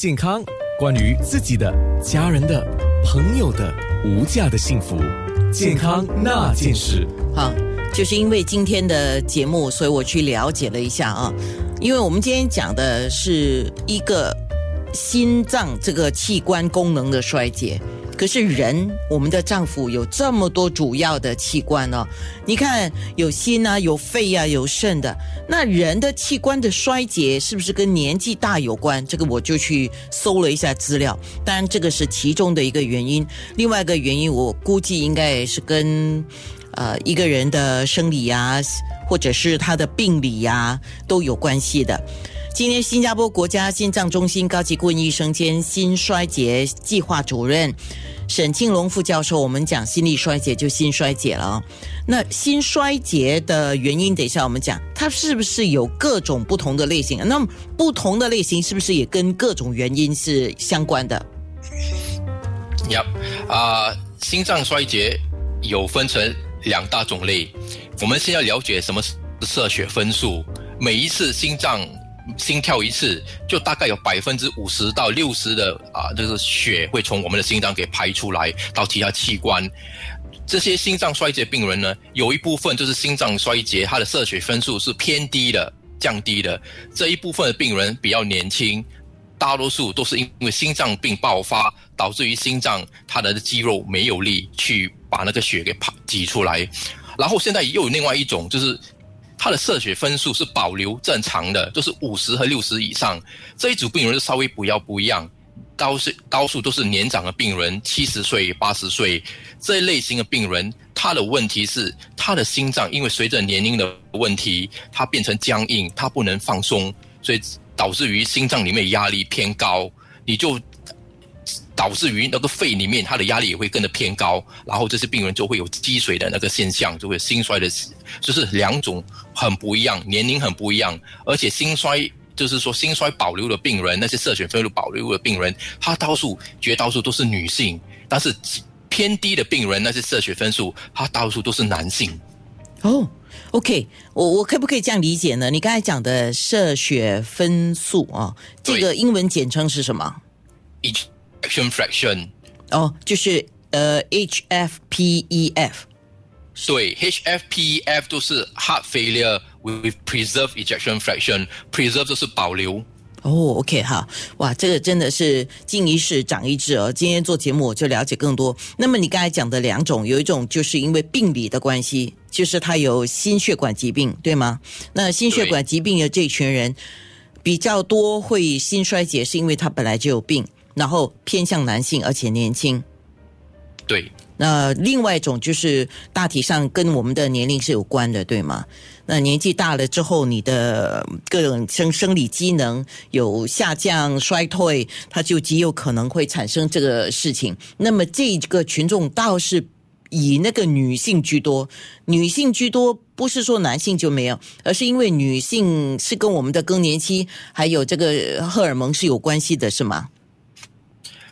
健康，关于自己的、家人的、朋友的无价的幸福，健康那件事。好，就是因为今天的节目，所以我去了解了一下啊。因为我们今天讲的是一个心脏这个器官功能的衰竭。可是人，我们的脏腑有这么多主要的器官哦，你看有心啊，有肺啊，有肾的。那人的器官的衰竭是不是跟年纪大有关？这个我就去搜了一下资料，当然这个是其中的一个原因。另外一个原因，我估计应该也是跟呃一个人的生理呀，或者是他的病理呀都有关系的。今天，新加坡国家心脏中心高级顾问医生兼心衰竭计划主任沈庆龙副教授，我们讲心力衰竭就心衰竭了。那心衰竭的原因，等一下我们讲，它是不是有各种不同的类型？那不同的类型是不是也跟各种原因是相关的？呀，啊，心脏衰竭有分成两大种类。我们先要了解什么是射血分数。每一次心脏心跳一次，就大概有百分之五十到六十的啊，就是血会从我们的心脏给排出来到其他器官。这些心脏衰竭病人呢，有一部分就是心脏衰竭，他的射血分数是偏低的、降低的。这一部分的病人比较年轻，大多数都是因为心脏病爆发，导致于心脏它的肌肉没有力去把那个血给排挤出来。然后现在又有另外一种，就是。他的射血分数是保留正常的，就是五十和六十以上。这一组病人稍微不要不一样，高是高数都是年长的病人，七十岁、八十岁这一类型的病人，他的问题是他的心脏因为随着年龄的问题，它变成僵硬，它不能放松，所以导致于心脏里面压力偏高，你就。导致于那个肺里面，它的压力也会跟着偏高，然后这些病人就会有积水的那个现象，就会心衰的，就是两种很不一样，年龄很不一样，而且心衰就是说心衰保留的病人，那些射血分数保留的病人，他多数绝大多数都是女性，但是偏低的病人，那些射血分数，他大多数都是男性。哦，OK，我我可不可以这样理解呢？你刚才讲的射血分数啊，这个英文简称是什么？一。ejection fraction 哦，就是呃 HFPEF，对 HFPEF 都是 heart failure with preserved ejection fraction，preserve 就是保留。哦，OK 哈，哇，这个真的是进一事长一智哦。今天做节目我就了解更多。那么你刚才讲的两种，有一种就是因为病理的关系，就是他有心血管疾病，对吗？那心血管疾病的这群人比较多会心衰竭，是因为他本来就有病。然后偏向男性，而且年轻。对，那另外一种就是大体上跟我们的年龄是有关的，对吗？那年纪大了之后，你的各种生生理机能有下降、衰退，它就极有可能会产生这个事情。那么这个群众倒是以那个女性居多，女性居多不是说男性就没有，而是因为女性是跟我们的更年期还有这个荷尔蒙是有关系的，是吗？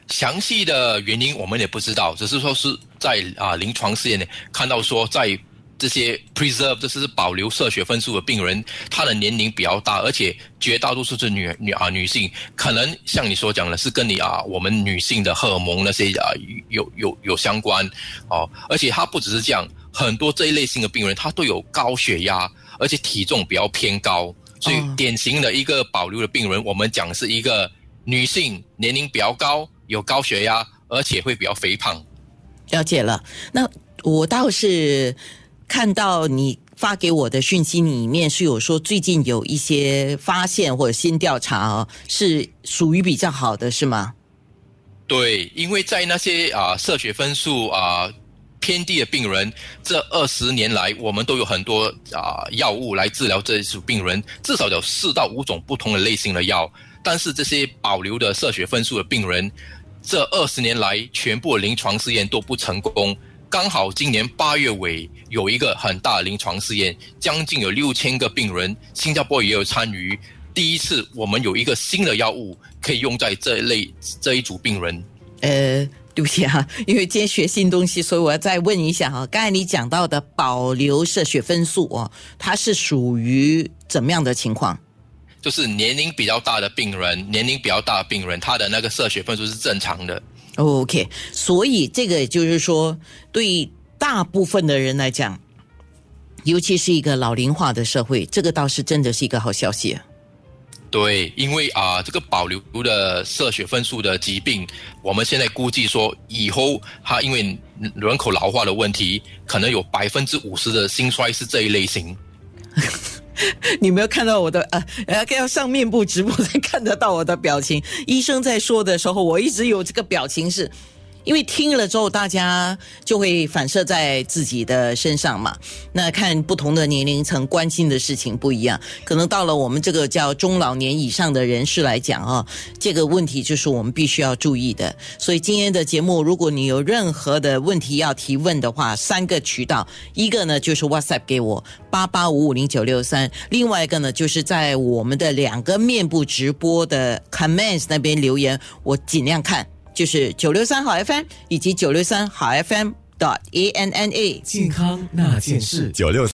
详细的原因我们也不知道，只是说是在啊临床试验呢看到说，在这些 preserve 这是保留射血分数的病人，他的年龄比较大，而且绝大多数是女女啊女性，可能像你所讲的，是跟你啊我们女性的荷尔蒙那些啊有有有相关哦，而且他不只是这样，很多这一类型的病人他都有高血压，而且体重比较偏高，所以典型的一个保留的病人，我们讲是一个女性年龄比较高。有高血压，而且会比较肥胖。了解了，那我倒是看到你发给我的讯息里面是有说最近有一些发现或者新调查哦，是属于比较好的，是吗？对，因为在那些啊射血分数啊偏低的病人，这二十年来我们都有很多啊药物来治疗这一组病人，至少有四到五种不同的类型的药，但是这些保留的射血分数的病人。这二十年来，全部临床试验都不成功。刚好今年八月尾有一个很大的临床试验，将近有六千个病人，新加坡也有参与。第一次，我们有一个新的药物可以用在这一类这一组病人。呃，对不起哈，因为今天学新东西，所以我要再问一下哈。刚才你讲到的保留射血分数哦，它是属于怎么样的情况？就是年龄比较大的病人，年龄比较大的病人，他的那个射血分数是正常的。OK，所以这个就是说，对大部分的人来讲，尤其是一个老龄化的社会，这个倒是真的是一个好消息。对，因为啊、这个保留的射血分数的疾病，我们现在估计说，以后它因为人口老化的问题，可能有百分之五十的心衰是这一类型。你没有看到我的呃，要上面部直播才看得到我的表情。医生在说的时候，我一直有这个表情是。因为听了之后，大家就会反射在自己的身上嘛。那看不同的年龄层关心的事情不一样，可能到了我们这个叫中老年以上的人士来讲啊，这个问题就是我们必须要注意的。所以今天的节目，如果你有任何的问题要提问的话，三个渠道，一个呢就是 WhatsApp 给我八八五五零九六三，另外一个呢就是在我们的两个面部直播的 comments 那边留言，我尽量看。就是九六三好 FM 以及九六三好 FM dot a n n a 健康那件事，九六。